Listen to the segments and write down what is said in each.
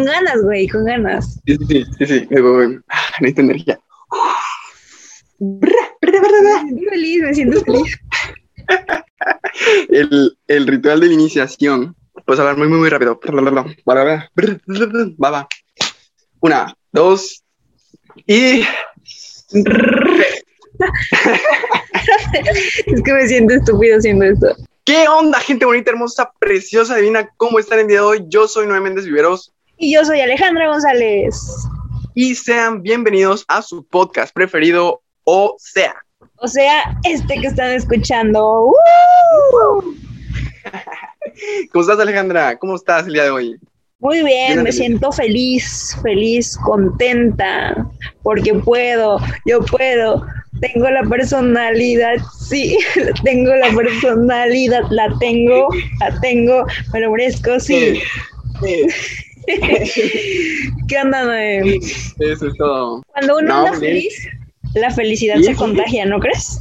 Con ganas, güey, con ganas. Sí, sí, sí, sí. Ah, necesito energía. Me siento feliz, me siento feliz. El, el ritual de la iniciación. Puedes hablar muy, muy, muy rápido. Va, va. Una, dos y. Es que me siento estúpido haciendo esto. ¿Qué onda, gente bonita, hermosa, preciosa, divina? ¿Cómo están el día de hoy? Yo soy Noé Méndez Viveros Y yo soy Alejandra González. y sean bienvenidos a su podcast preferido, o sea. O sea, este que están escuchando. ¡Uh! ¿Cómo estás, Alejandra? ¿Cómo estás el día de hoy? Muy bien, me siento feliz, feliz, contenta, porque puedo, yo puedo, tengo la personalidad, sí, tengo la personalidad, la tengo, la tengo, me lo merezco, sí. ¿Qué onda? Eso es todo. Cuando uno No, anda feliz, la felicidad Sí, se sí. contagia, ¿no crees?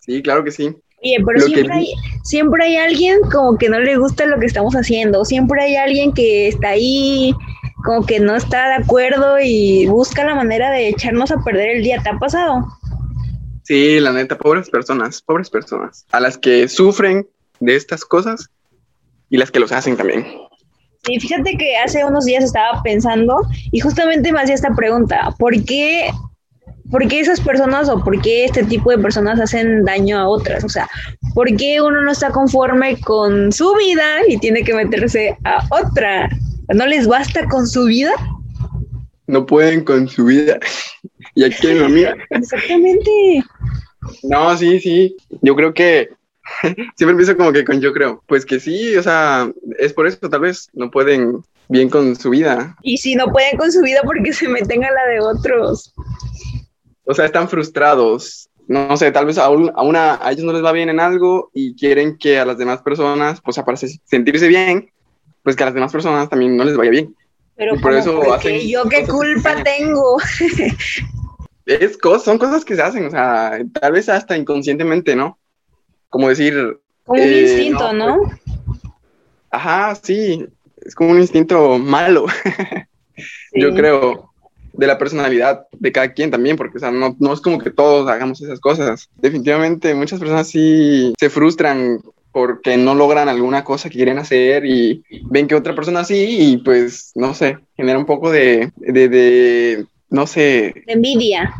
Sí, claro que sí. Oye, pero Lo que siempre hay, siempre hay alguien como que no le gusta lo que estamos haciendo, siempre hay alguien que está ahí como que no está de acuerdo y busca la manera de echarnos a perder el día. ¿Te ha pasado? Sí, la neta, pobres personas, pobres personas. A las que sufren de estas cosas y las que los hacen también. Sí, fíjate que hace unos días estaba pensando y justamente me hacía esta pregunta, ¿por qué, ¿por qué esas personas o por qué este tipo de personas hacen daño a otras? O sea, ¿por qué uno no está conforme con su vida y tiene que meterse a otra? ¿No les basta con su vida? No pueden con su vida. y aquí hay una amiga. Exactamente. No, sí, sí. Yo creo que siempre empiezo como que con yo creo. Pues que sí, o sea, es por eso tal vez no pueden bien con su vida. Y si no pueden con su vida porque se meten a la de otros. O sea, están frustrados. No sé, tal vez a, un- a una a ellos no les va bien en algo y quieren que a las demás personas, pues para se- sentirse bien, pues que a las demás personas también no les vaya bien. Pero Y por eso ¿por hacen yo qué cosas culpa tengo. Es cos- son cosas que se hacen, o sea, tal vez hasta inconscientemente, ¿no? Como decir, Como un Eh, instinto, no, ¿no? ajá, sí, es como un instinto malo, yo creo, de la personalidad de cada quien también, porque, o sea, no, no es como que todos hagamos esas cosas. Definitivamente, muchas personas sí se frustran porque no logran alguna cosa que quieren hacer y ven que otra persona sí y pues, no sé, genera un poco de, de, de no sé, De envidia.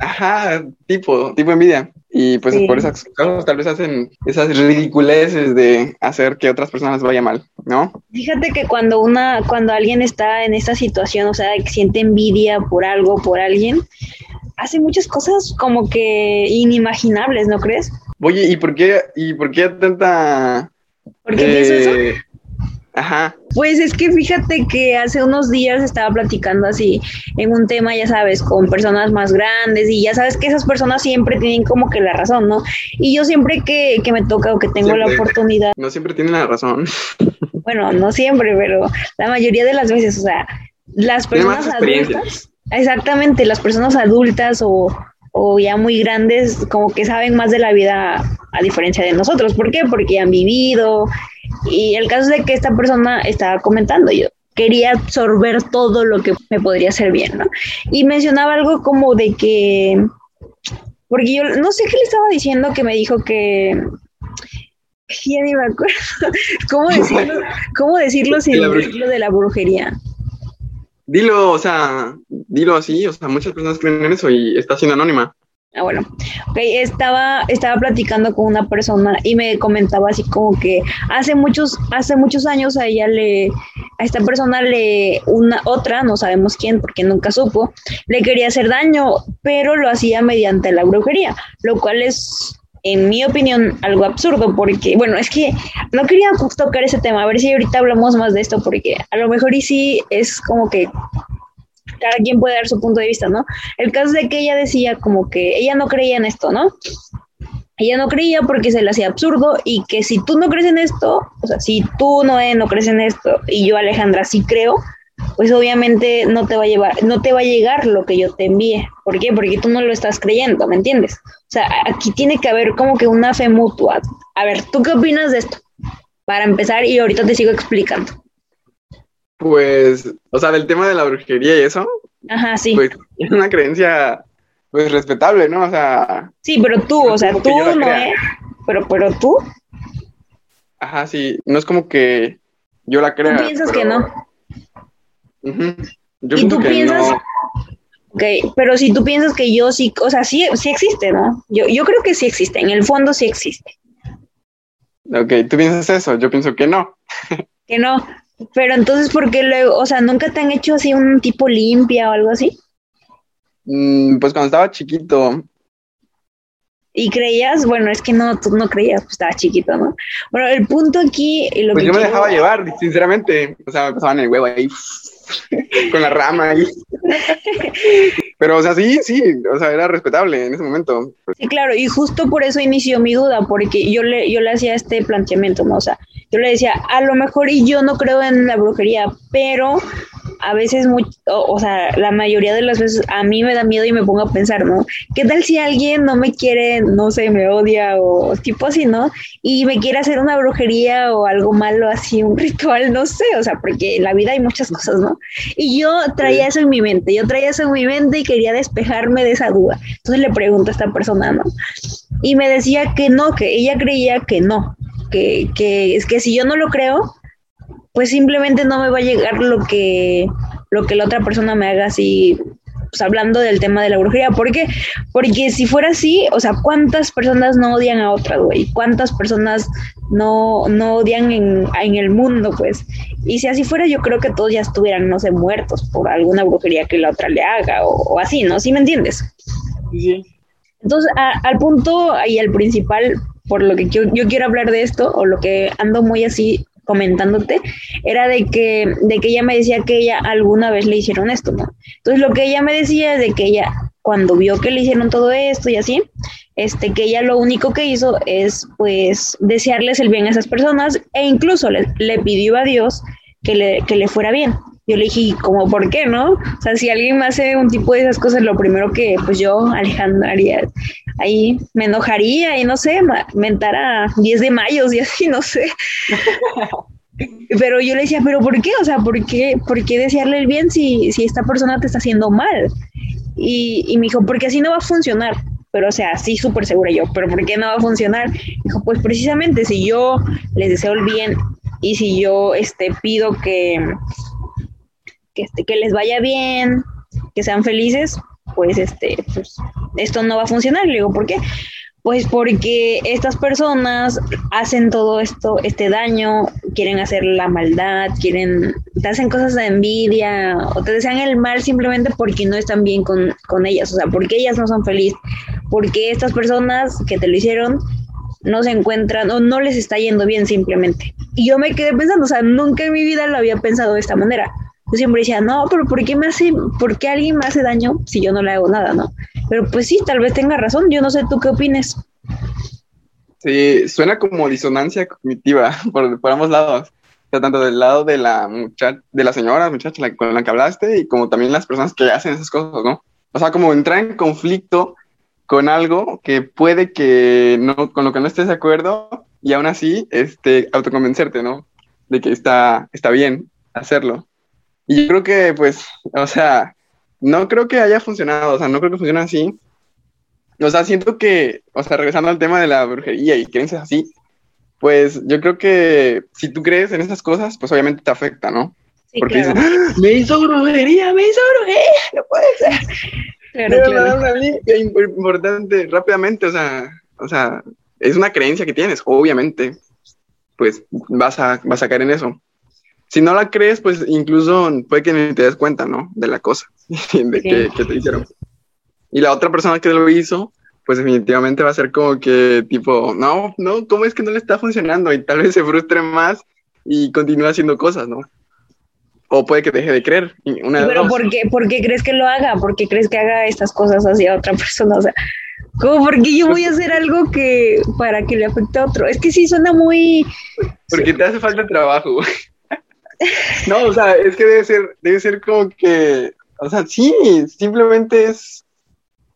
Ajá, tipo, tipo envidia. Y pues Sí. por esas cosas tal vez hacen esas ridiculeces de hacer que otras personas vaya mal, ¿no? Fíjate que cuando una, cuando alguien está en esta situación, o sea, que siente envidia por algo, por alguien, hace muchas cosas como que inimaginables, ¿no crees? Oye, ¿y por qué, y por qué tanta... ¿Por qué pienso eso? Ajá, Pues es que fíjate que hace unos días estaba platicando así en un tema, ya sabes, con personas más grandes y ya sabes que esas personas siempre tienen como que la razón, ¿no? Y yo siempre que, que me toca o que tengo la oportunidad, no siempre tienen la razón. bueno, no siempre, pero la mayoría de las veces, o sea, las personas adultas, exactamente, las personas adultas o, o ya muy grandes como que saben más de la vida a diferencia de nosotros. ¿Por qué? Porque han vivido. Y el caso es de que esta persona estaba comentando, yo quería absorber todo lo que me podría hacer bien, ¿no? Y mencionaba algo como de que, porque yo no sé qué le estaba diciendo que me dijo que, ya ni me acuerdo, ¿cómo decirlo, cómo decirlo sin decirlo de la brujería? Dilo, o sea, dilo así, o sea, muchas personas creen en eso y está siendo anónima. Ah, bueno, ok, estaba, estaba platicando con una persona y me comentaba así como que hace muchos, hace muchos años a ella le, a esta persona le, una, otra, no sabemos quién porque nunca supo, le quería hacer daño, pero lo hacía mediante la brujería, lo cual es, en mi opinión, algo absurdo porque, bueno, es que no quería tocar ese tema, a ver si ahorita hablamos más de esto porque a lo mejor y sí es como que cada quien puede dar su punto de vista, ¿no? El caso de que ella decía como que ella no creía en esto, ¿no? Ella no creía porque se le hacía absurdo y que si tú no crees en esto, o sea, si tú no, eh, no crees en esto y yo Alejandra sí creo, pues obviamente no te va a llevar, no te va a llegar lo que yo te envíe. ¿Por qué? Porque tú no lo estás creyendo, ¿me entiendes? O sea, aquí tiene que haber como que una fe mutua. A ver, ¿tú qué opinas de esto? Para empezar y ahorita te sigo explicando. Pues, o sea, del tema de la brujería y eso, Ajá, sí. pues es una creencia, pues respetable, ¿no? O sea, sí, pero tú, o sea, tú que no es. Pero, pero tú, ajá, sí, no es como que yo la tú crea. piensas que pero- no. Ujú. Yo ¿Y tú que piensas? no. Ok, pero si tú piensas que yo sí, o sea, sí, sí existe, ¿no? Yo, yo creo que sí existe, en el fondo sí existe. Ok, tú piensas eso, yo pienso que no. Que no. Pero entonces, ¿por qué luego, o sea, nunca te han hecho así un tipo limpia o algo así? Mm, pues cuando estaba chiquito, Y creías, bueno, es que no, tú no creías, pues estabas chiquito, ¿no? Bueno, el punto aquí, lo pues que yo me dejaba llevar, sinceramente. O sea, me pasaban el huevo ahí, con la rama ahí. Pero, o sea, sí, sí, o sea, era respetable en ese momento. Sí, claro, y justo por eso inició mi duda, porque yo le, yo le hacía este planteamiento, ¿no? O sea, yo le decía, a lo mejor y yo no creo en la brujería, pero a veces, muy, o, o sea, la mayoría de las veces a mí me da miedo y me pongo a pensar, ¿no? ¿Qué tal si alguien no me quiere, no sé, me odia o tipo así, ¿no? Y me quiere hacer una brujería o algo malo así, un ritual, no sé, o sea, porque en la vida hay muchas cosas, ¿no? Y yo traía eso en mi mente, yo traía eso en mi mente y quería despejarme de esa duda. Entonces le pregunto a esta persona, ¿no? Y me decía que no, que ella creía que no, que, que es que si yo no lo creo, pues simplemente no me va a llegar lo que, lo que la otra persona me haga así, pues hablando del tema de la brujería. ¿Por qué? Porque si fuera así, o sea, ¿cuántas personas no odian a otras, güey? ¿Cuántas personas no, no odian en, en el mundo, pues? Y si así fuera, yo creo que todos ya estuvieran, no sé, muertos por alguna brujería que la otra le haga o, o así, ¿no? ¿Sí me entiendes? sí. Entonces, a- al punto y al principal, por lo que yo, yo quiero hablar de esto, o lo que ando muy así comentándote, era de que, de que ella me decía que ella alguna vez le hicieron esto, ¿no? Entonces, lo que ella me decía es de que ella, cuando vio que le hicieron todo esto y así, este, que ella lo único que hizo es, pues, desearles el bien a esas personas e incluso le, le pidió a Dios que le, que le fuera bien. Yo le dije, ¿y cómo por qué, no? O sea, si alguien me hace un tipo de esas cosas, lo primero que, pues yo, Alejandra, haría, ahí me enojaría y no sé, mentara 10 de mayo y así, no sé. Pero yo le decía, ¿pero por qué? O sea, ¿por qué, por qué desearle el bien si, si esta persona te está haciendo mal? Y, y me dijo, porque así no va a funcionar. Pero, o sea, sí, súper segura yo, ¿pero por qué no va a funcionar? Dijo, pues precisamente si yo les deseo el bien y si yo este, pido que, que, este, que les vaya bien, que sean felices, pues, este, pues esto no va a funcionar. Le digo, ¿por qué? Pues porque estas personas hacen todo esto, este daño, quieren hacer la maldad, quieren, te hacen cosas de envidia o te desean el mal simplemente porque no están bien con, con ellas, o sea, porque ellas no son felices, porque estas personas que te lo hicieron no se encuentran o no les está yendo bien simplemente. Y yo me quedé pensando, o sea, nunca en mi vida lo había pensado de esta manera. Yo siempre decía, no, pero ¿por qué me hace, por qué alguien me hace daño si yo no le hago nada, no? Pero pues sí, tal vez tenga razón, yo no sé tú qué opines. Sí, suena como disonancia cognitiva por, por ambos lados. O sea, tanto del lado de la muchacha, de la señora, muchacha con la que hablaste, y como también las personas que hacen esas cosas, ¿no? O sea, como entrar en conflicto con algo que puede que no, con lo que no estés de acuerdo, y aún así, este, autoconvencerte, ¿no? De que está, está bien hacerlo. Y yo creo que, pues, o sea, no creo que haya funcionado, o sea, no creo que funcione así. O sea, siento que, o sea, regresando al tema de la brujería y creencias así, pues yo creo que si tú crees en esas cosas, pues obviamente te afecta, ¿no? Sí, Porque claro, dices, "¡Ah! me hizo brujería, me hizo brujería, no puede ser. claro, Debe claro. im- importante rápidamente, o sea, o sea, es una creencia que tienes, obviamente, pues vas a, vas a caer en eso. Si no la crees, pues incluso puede que ni te des cuenta, ¿no? De la cosa, de que, que te hicieron. Y la otra persona que lo hizo, pues definitivamente va a ser como que tipo, no, no, ¿cómo es que no le está funcionando? Y tal vez se frustre más y continúe haciendo cosas, ¿no? O puede que deje de creer. Una de Pero. ¿por qué, ¿por qué crees que lo haga? ¿Por qué crees que haga estas cosas hacia otra persona? O sea, ¿cómo por qué yo voy a hacer algo que para que le afecte a otro? Es que sí suena muy... Porque te hace falta trabajo, güey. No, o sea, es que debe ser, debe ser como que, o sea, sí, simplemente es,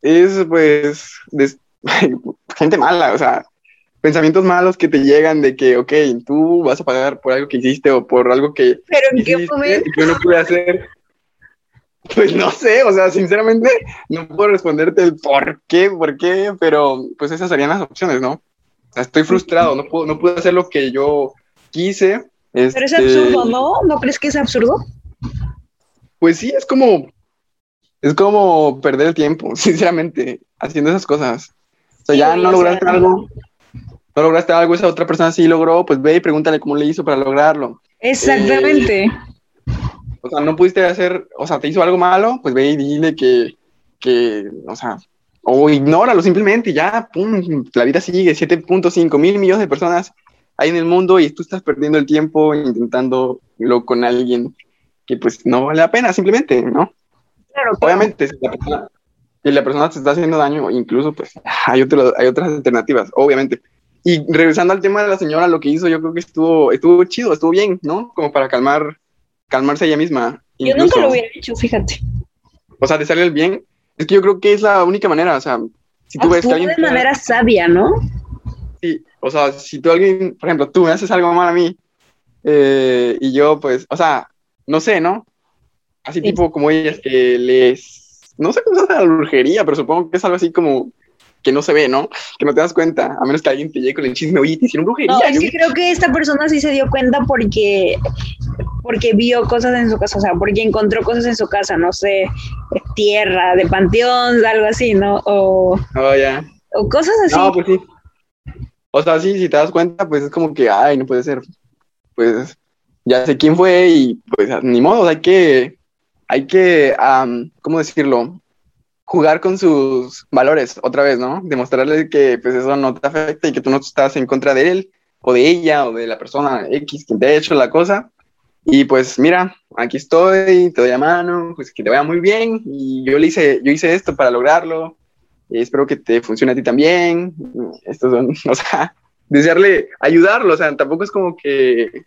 es pues, des- gente mala, o sea, pensamientos malos que te llegan de que, ok, tú vas a pagar por algo que hiciste o por algo que... Pero en qué momento... Que no pude hacer. Pues no sé, o sea, sinceramente no puedo responderte el por qué, por qué, pero pues esas serían las opciones, ¿no? O sea, estoy frustrado, no puedo, no puedo hacer lo que yo quise. Pero es este absurdo, ¿no? ¿No crees que es absurdo? Pues sí, es como, es como perder el tiempo, sinceramente, haciendo esas cosas. O sea, ya no lograste algo, no lograste algo, esa otra persona sí logró, pues ve y pregúntale cómo le hizo para lograrlo. Exactamente. Eh, o sea, no pudiste hacer, o sea, te hizo algo malo, pues ve y dile que, que o sea, o ignóralo simplemente y ya, pum, la vida sigue, 7.5 mil millones de personas hay en el mundo y tú estás perdiendo el tiempo intentándolo con alguien que pues no vale la pena simplemente, ¿no? Claro, Obviamente, si la, persona, si la persona te está haciendo daño, incluso pues hay, hay otras alternativas, obviamente. Y regresando al tema de la señora, lo que hizo, yo creo que estuvo, estuvo chido, estuvo bien, ¿no? Como para calmar, calmarse ella misma. Yo nunca lo hubiera hecho, fíjate. O sea, de salir el bien. Es que yo creo que es la única manera, o sea, si tú ves que alguien... de manera sabia, ¿no? Sí, o sea, si tú alguien, por ejemplo, tú me haces algo mal a mí, eh, y yo, pues, o sea, no sé, ¿no? Así tipo como ellas que les, no sé cómo se hace la brujería, pero supongo que es algo así como que no se ve, ¿no? Que no te das cuenta, a menos que alguien te llegue con el chisme, oye, te hicieron brujería. No, es que creo que esta persona sí se dio cuenta porque, porque vio cosas en su casa, o sea, porque encontró cosas en su casa, no sé, tierra, de panteón, algo así, ¿no? O, oh, ya. o cosas así. No, pues sí. O sea, sí, si te das cuenta, pues es como que, ay, no puede ser. Pues ya sé quién fue y pues ni modo, hay que, hay que, ¿cómo decirlo? jugar con sus valores otra vez, ¿no? Demostrarle que pues eso no te afecta y que tú no estás en contra de él o de ella o de la persona X que te ha hecho la cosa. Y pues mira, aquí estoy, te doy la mano, pues que te vaya muy bien y yo le hice, yo hice esto para lograrlo. Y espero que te funcione a ti también. Estos son, o sea, desearle ayudarlo, o sea, tampoco es como que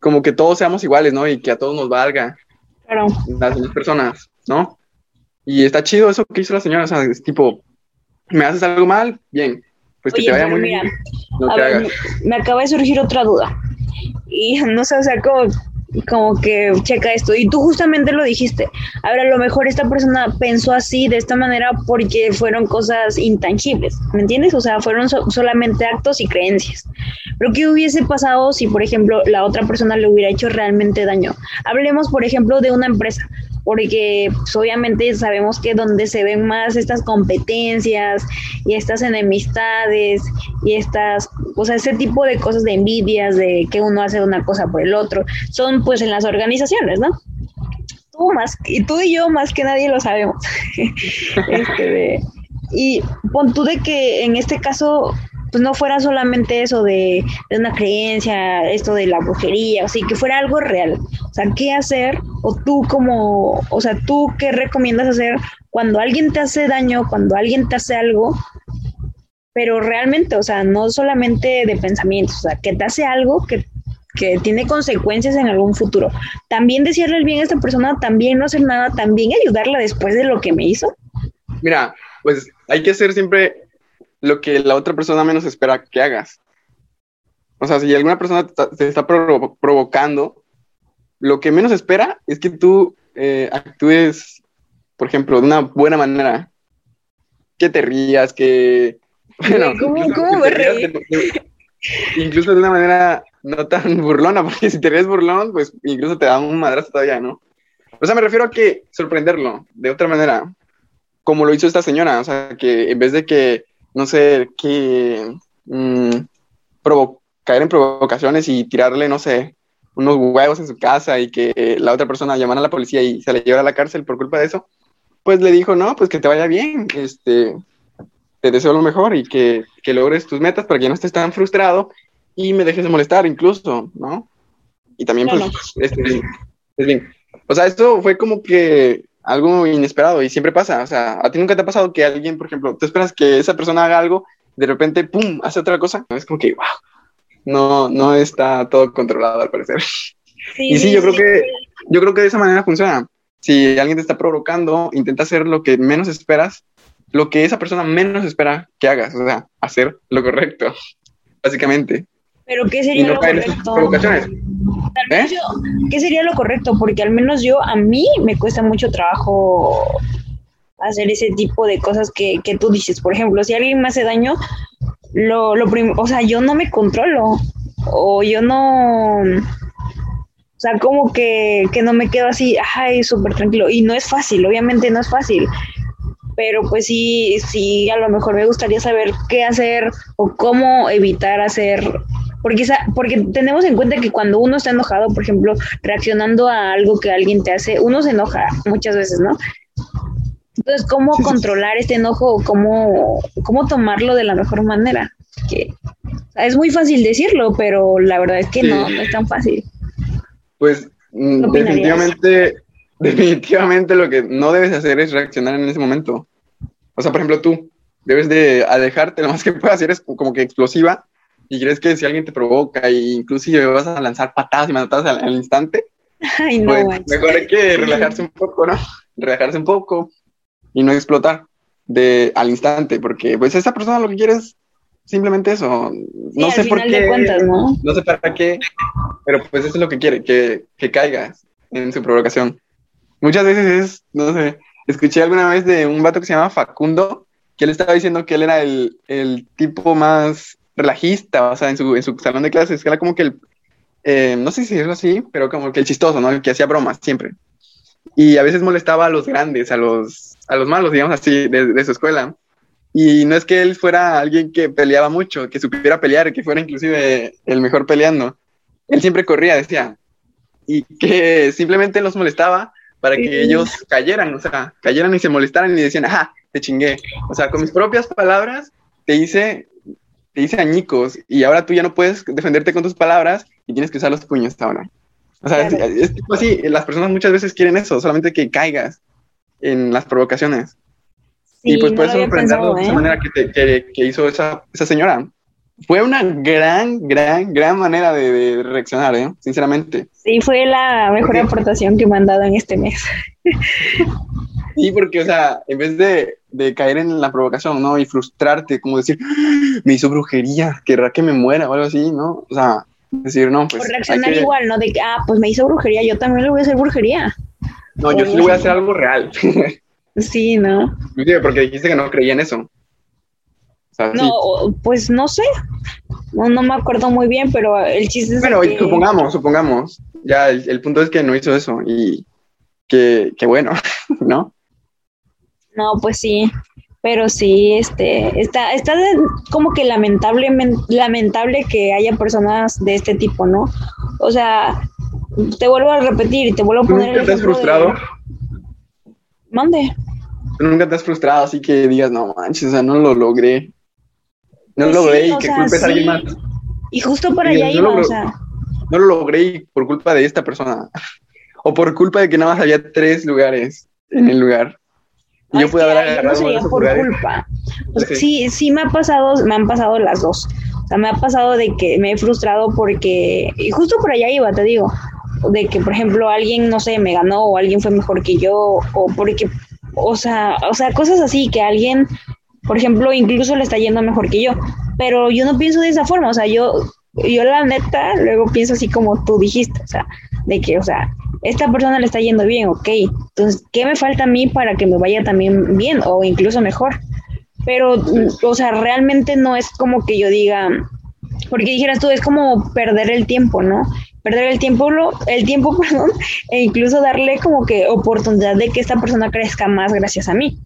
como que todos seamos iguales, ¿no? Y que a todos nos valga. Claro. Las demás personas, ¿no? Y está chido eso que hizo la señora, o sea, es tipo, me haces algo mal, bien, pues que te vaya muy bien. No te hagas. Me, me acaba de surgir otra duda. Y no sé, o sea, como, como que checa esto. Y tú justamente lo dijiste. A ver, a lo mejor esta persona pensó así, de esta manera, porque fueron cosas intangibles, ¿me entiendes? O sea, fueron solamente actos y creencias. Pero ¿qué hubiese pasado si, por ejemplo, la otra persona le hubiera hecho realmente daño? Hablemos, por ejemplo, de una empresa porque pues, obviamente sabemos que donde se ven más estas competencias y estas enemistades y estas, o sea, ese tipo de cosas de envidias, de que uno hace una cosa por el otro, son pues en las organizaciones, ¿no? Tú más, y tú y yo más que nadie lo sabemos. este, y pon tú de que en este caso pues no fuera solamente eso de, una creencia, esto de la brujería, o sea, que fuera algo real. O sea, ¿qué hacer? O tú como, o sea, tú qué recomiendas hacer cuando alguien te hace daño, cuando alguien te hace algo, pero realmente, o sea, no solamente de pensamientos, o sea, que te hace algo que, que tiene consecuencias en algún futuro. También decirle el bien a esta persona, también no hacer nada, también ayudarla después de lo que me hizo. Mira, pues hay que hacer siempre lo que la otra persona menos espera que hagas. O sea, si alguna persona te está, provocando, lo que menos espera es que tú eh, actúes, por ejemplo, de una buena manera. Que te rías, que... Bueno, ¿Cómo, me reí? incluso de una manera no tan burlona, porque si te ríes burlón, pues incluso te da un madrazo todavía, ¿no? O sea, me refiero a que sorprenderlo de otra manera, como lo hizo esta señora, o sea, que en vez de que no sé, que mm, caer en provocaciones y tirarle, no sé, unos huevos en su casa y que la otra persona llamara a la policía y se le llevara a la cárcel por culpa de eso, pues le dijo, no, pues que te vaya bien, este, te deseo lo mejor y que, logres tus metas para que no estés tan frustrado y me dejes de molestar incluso, ¿no? Y también, pues, este, es bien. O sea, esto fue como que algo inesperado y siempre pasa. O sea, ¿a ti nunca te ha pasado que alguien, por ejemplo, tú esperas que esa persona haga algo, de repente, ¡pum!, hace otra cosa? Es como que, wow, no, no está todo controlado al parecer. y sí, yo creo que, yo creo que de esa manera funciona. Si alguien te está provocando, intenta hacer lo que menos esperas lo que esa persona menos espera que hagas, o sea, hacer lo correcto, básicamente. Pero ¿qué sería lo correcto? ¿Eh? ¿Qué sería lo correcto? Porque al menos yo, a mí me cuesta mucho trabajo hacer ese tipo de cosas que, que tú dices. Por ejemplo, si alguien me hace daño, lo, lo o sea, yo no me controlo. O yo no. O sea, como que, que no me quedo así, ay, súper tranquilo. Y no es fácil, obviamente no es fácil pero pues sí, sí, a lo mejor me gustaría saber qué hacer o cómo evitar hacer, porque, porque tenemos en cuenta que cuando uno está enojado, por ejemplo, reaccionando a algo que alguien te hace, uno se enoja muchas veces, ¿no? Entonces, ¿cómo controlar este enojo o cómo, cómo tomarlo de la mejor manera? Que, es muy fácil decirlo, pero la verdad es que no, no es tan fácil. Pues mm, definitivamente definitivamente lo que no debes hacer es reaccionar en ese momento. O sea, por ejemplo, tú debes de alejarte lo más que puedas, si eres como que explosiva y crees que si alguien te provoca e inclusive vas a lanzar patadas y matadas al, instante, Ay, no, pues, mejor hay que relajarse un poco, ¿no? Relajarse un poco y no explotar de, al instante, porque pues esa persona lo que quiere es simplemente eso. no sé por qué, ¿no? ¿no? sé para qué, pero pues eso es lo que quiere, que, que caigas en su provocación. Muchas veces es, no sé, escuché alguna vez de un vato que se llama Facundo, que él estaba diciendo que él era el, el tipo más relajista, o sea, en su, en su salón de clases, que era como que el, eh, no sé si es así, pero como que el chistoso, ¿no? El que hacía bromas siempre. Y a veces molestaba a los grandes, a los, a los malos, digamos así, de, de su escuela. Y no es que él fuera alguien que peleaba mucho, que supiera pelear, que fuera inclusive el mejor peleando. Él siempre corría, decía. Y que simplemente los molestaba para que ellos cayeran, o sea, cayeran y se molestaran y decían, ajá, te chingué. O sea, con mis propias palabras te hice, te hice añicos y ahora tú ya no puedes defenderte con tus palabras y tienes que usar los puños ahora. O sea, es, tipo así, las personas muchas veces quieren eso, solamente que caigas en las provocaciones. y pues puedes sorprenderlo de esa ¿eh? manera que, que, que hizo esa, esa señora fue una gran, gran, gran manera de, reaccionar, ¿eh? Sinceramente. Sí, fue la mejor aportación que me han dado en este mes. sí, porque, o sea, en vez de, de, caer en la provocación, ¿no? Y frustrarte, como decir, ah, me hizo brujería, querrá que me muera o algo así, ¿no? O sea, decir, no, pues. Reaccionar igual, ¿no? De que, ah, pues me hizo brujería, yo también le voy a hacer brujería. No, yo sí le voy a hacer algo real. sí, ¿no? Porque dijiste que no creía en eso no, pues no sé. No, no me acuerdo muy bien, pero el chiste es. Bueno, supongamos, supongamos. Ya, el, punto es que no hizo eso y que, bueno, ¿no? No, pues sí. Pero sí, este, está, está como que lamentable que haya personas de este tipo, ¿no? O sea, te vuelvo a repetir y te vuelvo a poner. ¿Nunca te has frustrado? Mande. nunca te has frustrado así que digas, no manches, o sea, no lo logré. No lo logré y que culpes a alguien más. Y justo por allá iba, o sea. No lo logré por culpa de esta persona. o por culpa de que nada más había tres lugares en el lugar. Y yo pude haber agarrado no por culpa. sí, sí me ha pasado, me han pasado las dos. O sea, me ha pasado de que me he frustrado porque, y justo por allá iba, te digo, de que, por ejemplo, alguien, no sé, me ganó o alguien fue mejor que yo, o porque, o sea, o sea, cosas así, que alguien por ejemplo, incluso le está yendo mejor que yo, pero yo no pienso de esa forma, o sea, yo, yo la neta, luego pienso así como tú dijiste, o sea, de que, o sea, esta persona le está yendo bien, ok, entonces, ¿qué me falta a mí para que me vaya también bien o incluso mejor? Pero, o sea, realmente no es como que yo diga, porque dijeras tú, es como perder el tiempo, ¿no? Perder el tiempo, el tiempo, perdón, e incluso darle como que oportunidad de que esta persona crezca más gracias a mí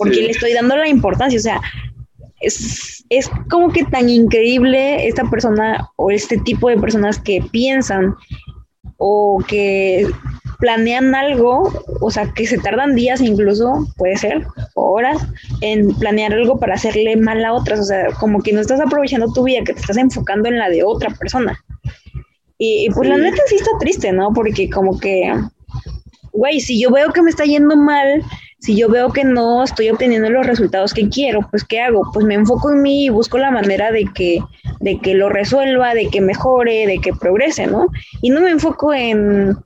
porque le estoy dando la importancia, o sea, es, es como que tan increíble esta persona o este tipo de personas que piensan o que planean algo, o sea, que se tardan días incluso, puede ser, o horas, en planear algo para hacerle mal a otras, o sea, como que no estás aprovechando tu vida, que te estás enfocando en la de otra persona. Y, pues la neta sí está triste, ¿no? Porque como que, güey, si yo veo que me está yendo mal, si yo veo que no estoy obteniendo los resultados que quiero, pues ¿qué hago? Pues me enfoco en mí y busco la manera de que, de que lo resuelva, de que mejore, de que progrese, ¿no? Y no me enfoco en,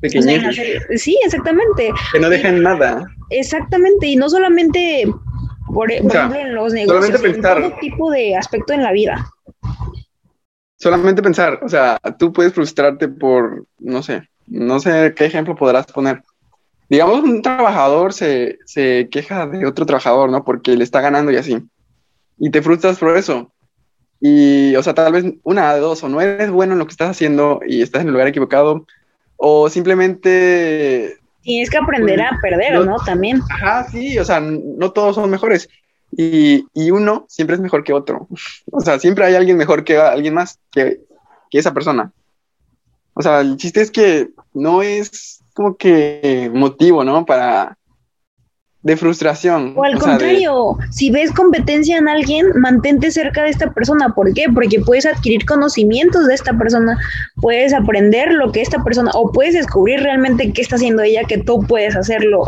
pequeños. sí, exactamente. Que no dejan nada. Exactamente, y no solamente, por, ejemplo, en los negocios, en todo tipo de aspecto en la vida. Solamente pensar, o sea, tú puedes frustrarte por, no sé, no sé qué ejemplo podrás poner. Digamos, un trabajador se, se queja de otro trabajador, ¿no? Porque le está ganando y así. Y te frustras por eso. Y, o sea, tal vez una de dos, o no eres bueno en lo que estás haciendo y estás en el lugar equivocado, o simplemente... Tienes que aprender a perder, ¿no? También. Ajá, sí, o sea, no todos son mejores. Y, y, uno siempre es mejor que otro. O sea, siempre hay alguien mejor que alguien más que, que esa persona. O sea, el chiste es que no es como que motivo, ¿no? Para, de frustración. O al contrario, si ves competencia en alguien, mantente cerca de esta persona. ¿Por qué? Porque puedes adquirir conocimientos de esta persona, puedes aprender lo que esta persona, o puedes descubrir realmente qué está haciendo ella, que tú puedes hacerlo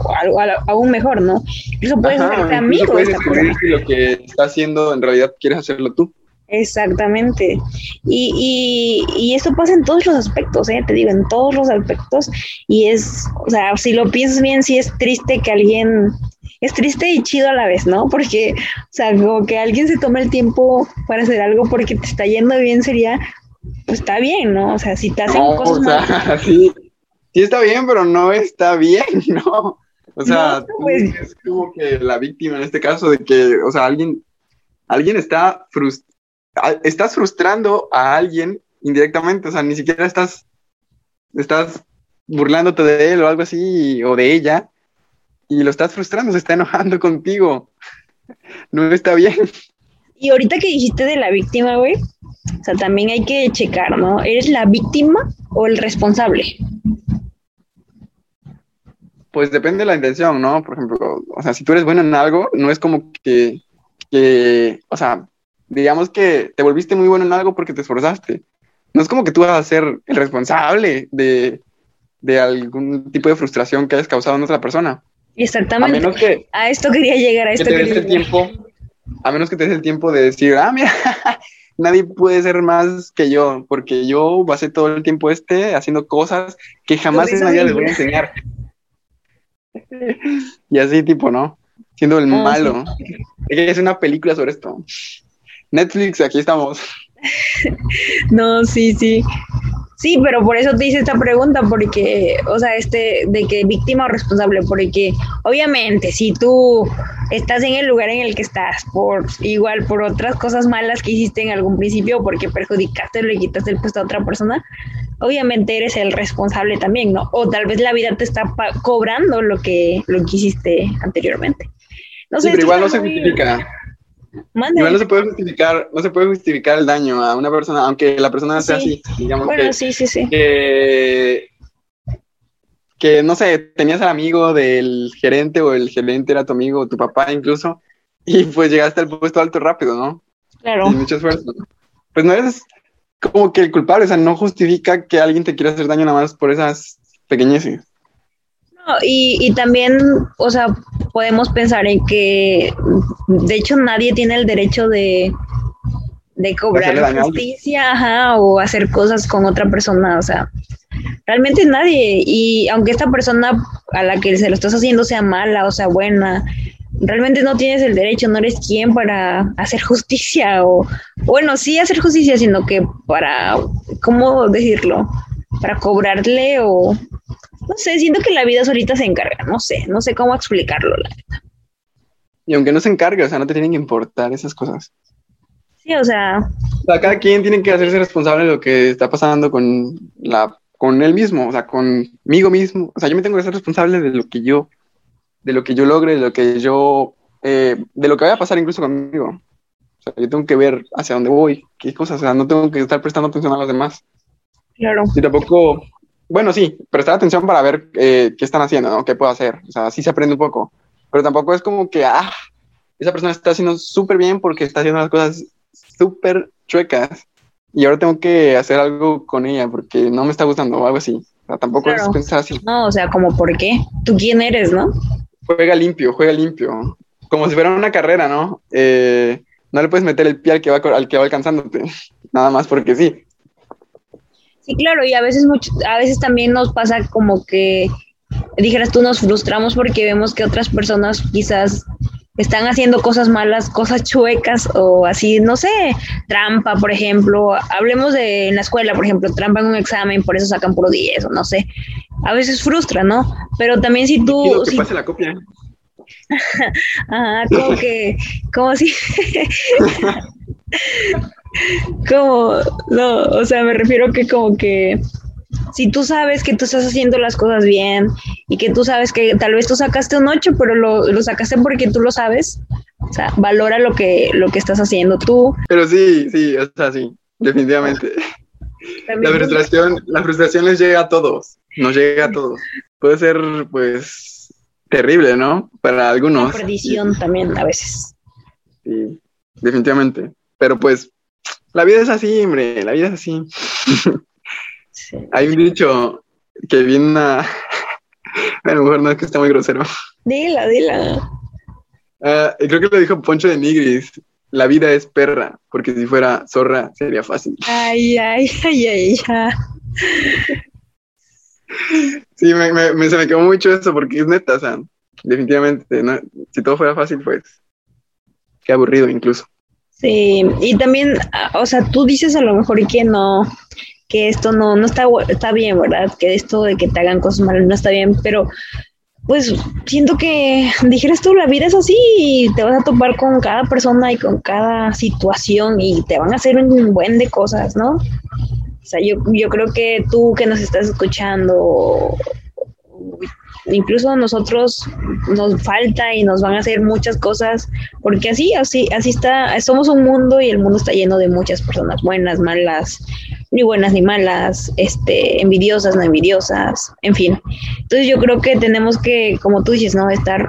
aún mejor, ¿no? Eso puedes hacerte amigo. Puedes descubrir si lo que está haciendo en realidad quieres hacerlo tú. Exactamente. Y, y, y, esto pasa en todos los aspectos, ¿eh? te digo, en todos los aspectos. Y es, o sea, si lo piensas bien, sí es triste que alguien, es triste y chido a la vez, ¿no? Porque, o sea, como que alguien se tome el tiempo para hacer algo porque te está yendo bien sería, pues está bien, ¿no? O sea, si te hacen cosas o sí, sí está bien, pero no está bien, ¿no? O sea, pues es como que la víctima en este caso de que, o sea, alguien, alguien está frustrado estás frustrando a alguien indirectamente, o sea, ni siquiera estás, estás burlándote de él o algo así, o de ella, y lo estás frustrando, se está enojando contigo. No está bien. Y ahorita que dijiste de la víctima, güey, o sea, también hay que checar, ¿no? ¿Eres la víctima o el responsable? Pues depende de la intención, ¿no? Por ejemplo, o sea, si tú eres bueno en algo, no es como que, que o sea, digamos que te volviste muy bueno en algo porque te esforzaste. No es como que tú vas a ser el responsable de, algún tipo de frustración que hayas causado en otra persona. Exactamente. A, menos que, a esto quería llegar, a esto que te el tiempo, A menos que te des el tiempo de decir, ah, mira, nadie puede ser más que yo, porque yo pasé todo el tiempo este haciendo cosas que jamás en la vida les voy a enseñar. y así tipo, ¿no? Siendo el ah, malo. Es una película sobre esto. Netflix, aquí estamos. no, sí, sí. Sí, pero por eso te hice esta pregunta, porque, o sea, este, de que víctima o responsable, porque obviamente si tú estás en el lugar en el que estás, por igual por otras cosas malas que hiciste en algún principio, porque perjudicaste o le quitaste el puesto a otra persona, obviamente eres el responsable también, ¿no? O tal vez la vida te está cobrando lo que, lo que hiciste anteriormente. No sé, pero igual no se justifica. Igual no se puede justificar, no se puede justificar el daño a una persona, aunque la persona sea así, digamos bueno, sí, sí, sí. Que, que, no sé, tenías al amigo del gerente o el gerente era tu amigo o tu papá incluso, y pues llegaste al puesto alto rápido, ¿no? Claro. Sin mucho esfuerzo. Pues no eres como que el culpable, o sea, no justifica que alguien te quiera hacer daño nada más por esas pequeñeces y, y también, o sea, podemos pensar en que, de hecho, nadie tiene el derecho de, de cobrar justicia o hacer cosas con otra persona, o sea, realmente nadie. Y aunque esta persona a la que se lo estás haciendo sea mala o sea buena, realmente no tienes el derecho, no eres quien para hacer justicia o, bueno, sí hacer justicia, sino que para, ¿cómo decirlo? Para cobrarle o sé, siento que la vida solita se encarga, no sé, no sé cómo explicarlo, la verdad. Y aunque no se encargue, o sea, no te tienen que importar esas cosas. Sí, o sea. O sea, cada quien tiene que hacerse responsable de lo que está pasando con la, con él mismo, o sea, conmigo mismo. O sea, yo me tengo que ser responsable de lo que yo, de lo que yo logre, de lo que yo, eh, de lo que vaya a pasar incluso conmigo. O sea, yo tengo que ver hacia dónde voy, qué cosas, o sea, no tengo que estar prestando atención a los demás. Claro. Y tampoco, bueno, sí, prestar atención para ver eh, qué están haciendo, ¿no? ¿Qué puedo hacer? O sea, sí se aprende un poco. Pero tampoco es como que, ah, esa persona está haciendo súper bien porque está haciendo las cosas súper chuecas y ahora tengo que hacer algo con ella porque no me está gustando o algo así. O sea, tampoco es pensar así. No, o sea, como por qué. ¿Tú quién eres, no? Juega limpio, juega limpio. Como si fuera una carrera, ¿no? Eh, no le puedes meter el pie al que va, al que va alcanzándote. Nada más porque sí. Sí, claro, y a veces mucho, a veces también nos pasa como que dijeras tú nos frustramos porque vemos que otras personas quizás están haciendo cosas malas, cosas chuecas o así, no sé, trampa, por ejemplo. Hablemos de en la escuela, por ejemplo, trampa en un examen, por eso sacan puro 10 o no sé. A veces frustra, ¿no? Pero también si tú... que pase la copia. Ajá, como que, como si... como, no, o sea, me refiero que como que si tú sabes que tú estás haciendo las cosas bien y que tú sabes que tal vez tú sacaste un 8, pero lo, lo sacaste porque tú lo sabes, o sea, valora lo que, lo que estás haciendo tú. Pero sí, sí, es así, definitivamente. la frustración, la frustración les llega a todos, nos llega a todos. Puede ser, pues, terrible, ¿no? Para algunos. La perdición también, a veces. Sí, definitivamente. Pero pues, la vida es así, hombre, la vida es así. Hay un dicho que viene a... a lo mejor no es que está muy grosero. Dila, dila. Uh, creo que lo dijo Poncho de Nigris. La vida es perra, porque si fuera zorra sería fácil. Ay, ay, ay, ay. Sí, me, me, se me quedó mucho eso, porque es neta, o sea, definitivamente, ¿no? si todo fuera fácil, pues, qué aburrido incluso. Sí, y también, o sea, tú dices a lo mejor que no, que esto no, no está, está bien, ¿verdad? Que esto de que te hagan cosas malas no está bien, pero pues siento que dijeras tú, la vida es así y te vas a topar con cada persona y con cada situación y te van a hacer un buen de cosas, ¿no? O sea, yo, yo creo que tú que nos estás escuchando, incluso nosotros nos falta y nos van a hacer muchas cosas, porque así, así, así está, somos un mundo y el mundo está lleno de muchas personas buenas, malas, ni buenas ni malas, este, envidiosas, no envidiosas, en fin. Entonces yo creo que tenemos que, como tú dices, ¿no? Estar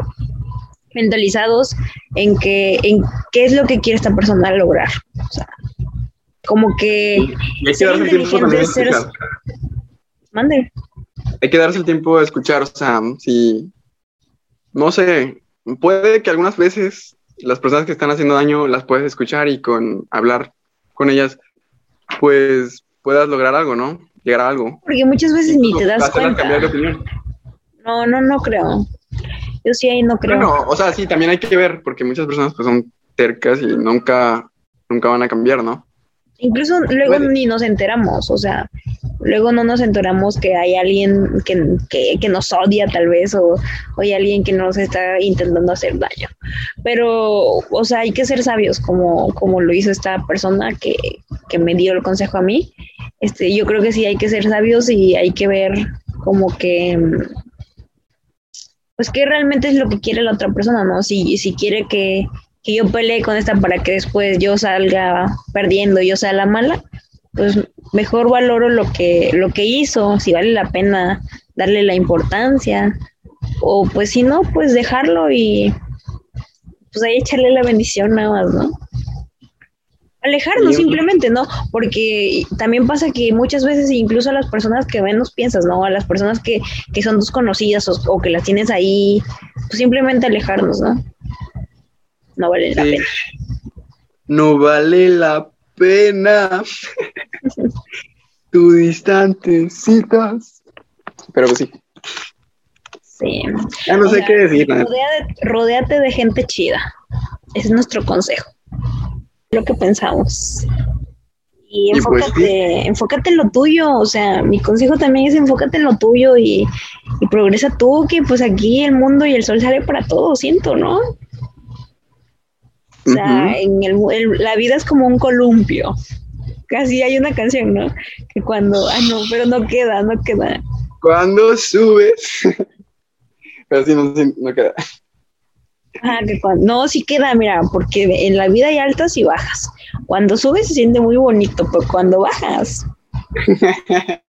mentalizados en que, en qué es lo que quiere esta persona lograr. O sea, como que... hay que tiempo también ser... Mande. Hay que darse el tiempo de escuchar, o sea, si... No sé, puede que algunas veces las personas que están haciendo daño las puedes escuchar y con hablar con ellas, pues puedas lograr algo, ¿no? Llegar a algo. Porque muchas veces ni te das cuenta. No, no, no creo. Yo sí ahí no creo. Bueno, o sea, sí, también hay que ver, porque muchas personas pues son tercas y nunca, nunca van a cambiar, ¿no? Incluso luego ni nos enteramos, o sea, luego no nos enteramos que hay alguien que, nos odia tal vez o, hay alguien que nos está intentando hacer daño. Pero, o sea, hay que ser sabios como, como lo hizo esta persona que, que me dio el consejo a mí. Este, yo creo que sí hay que ser sabios y hay que ver como que pues qué realmente es lo que quiere la otra persona, ¿no? Si, si quiere que, que yo pelee con esta para que después yo salga perdiendo y yo sea la mala, pues mejor valoro lo que, lo que hizo, si vale la pena darle la importancia, o pues si no, pues dejarlo y pues ahí echarle la bendición nada más, ¿no? Alejarnos simplemente, ¿no? Porque también pasa que muchas veces incluso a las personas que menos piensas, ¿no? A las personas que, que son desconocidas o, o que las tienes ahí, pues simplemente alejarnos, ¿no? No vale la pena. No vale la pena. tu distante citas. Pero pues sí. Sí. Ya no sé qué decir. Rodéate, de gente chida. Ese es nuestro consejo. Lo que pensamos. Y, pues enfócate, enfócate en lo tuyo, o sea, mi consejo también es enfócate en lo tuyo y, y progresa tú, que pues aquí el mundo y el sol sale para todos, siento, ¿no? O sea, en el, la vida es como un columpio. Casi hay una canción, ¿no? Que cuando, ah, no, pero no queda, no queda. Cuando subes. pero sí, no, no queda. Ah, que cuando, no, sí queda, mira, porque en la vida hay altas y bajas. Cuando subes se siente muy bonito, pero cuando bajas.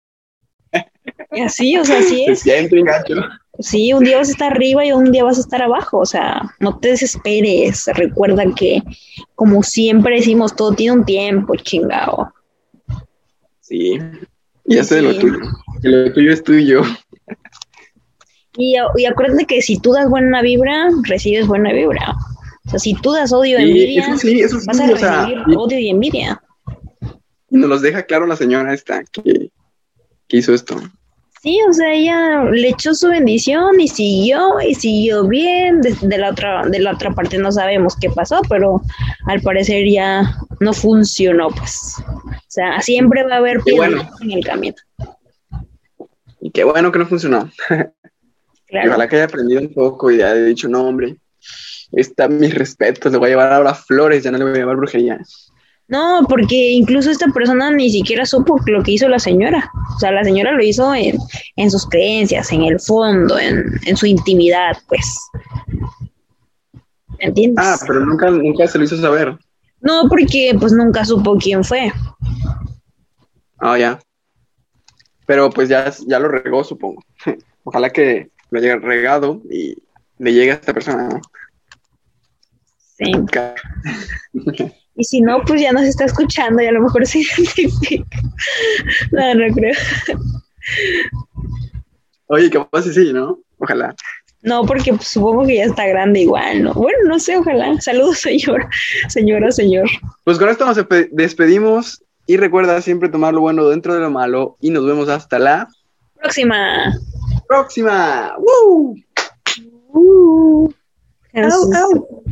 y así, o sea, así es. Se siente engacho. Sí, un día vas a estar arriba y un día vas a estar abajo, o sea, no te desesperes, recuerda que como siempre decimos, todo tiene un tiempo, chingado. Sí, ya sé lo tuyo, lo tuyo es tuyo. Y, y acuérdate que si tú das buena vibra, recibes buena vibra. O sea, si tú das odio y envidia, vas a recibir odio y envidia. Y nos los deja claro la señora esta, que que hizo esto. Sí, o sea, ella le echó su bendición y siguió y siguió bien. De, la otra de la otra parte no sabemos qué pasó, pero al parecer ya no funcionó, pues. O sea, siempre va a haber bueno. en el camino. Y qué bueno que no funcionó. Claro. ojalá que haya aprendido un poco y haya dicho, no, hombre, está mis respetos, le voy a llevar ahora flores, ya no le voy a llevar brujería. No, porque incluso esta persona ni siquiera supo lo que hizo la señora. O sea, la señora lo hizo en, en sus creencias, en el fondo, en, en su intimidad, pues. ¿Entiendes? Ah, pero nunca, nunca se lo hizo saber. No, porque pues nunca supo quién fue. Ah, ya. Pero pues ya, ya lo regó, supongo. Ojalá que lo haya regado y le llegue a esta persona. Sí. Y si no, pues ya nos está escuchando y a lo mejor se identifica. No, no creo. Oye, capaz sí, ¿no? Ojalá. No, porque pues, supongo que ya está grande igual, ¿no? Bueno, no sé, ojalá. Saludos, señor, señora, señor. Pues con esto nos despedimos y recuerda siempre tomar lo bueno dentro de lo malo y nos vemos hasta la próxima. Próxima. ¡Woo! ¡Uh! Au, au.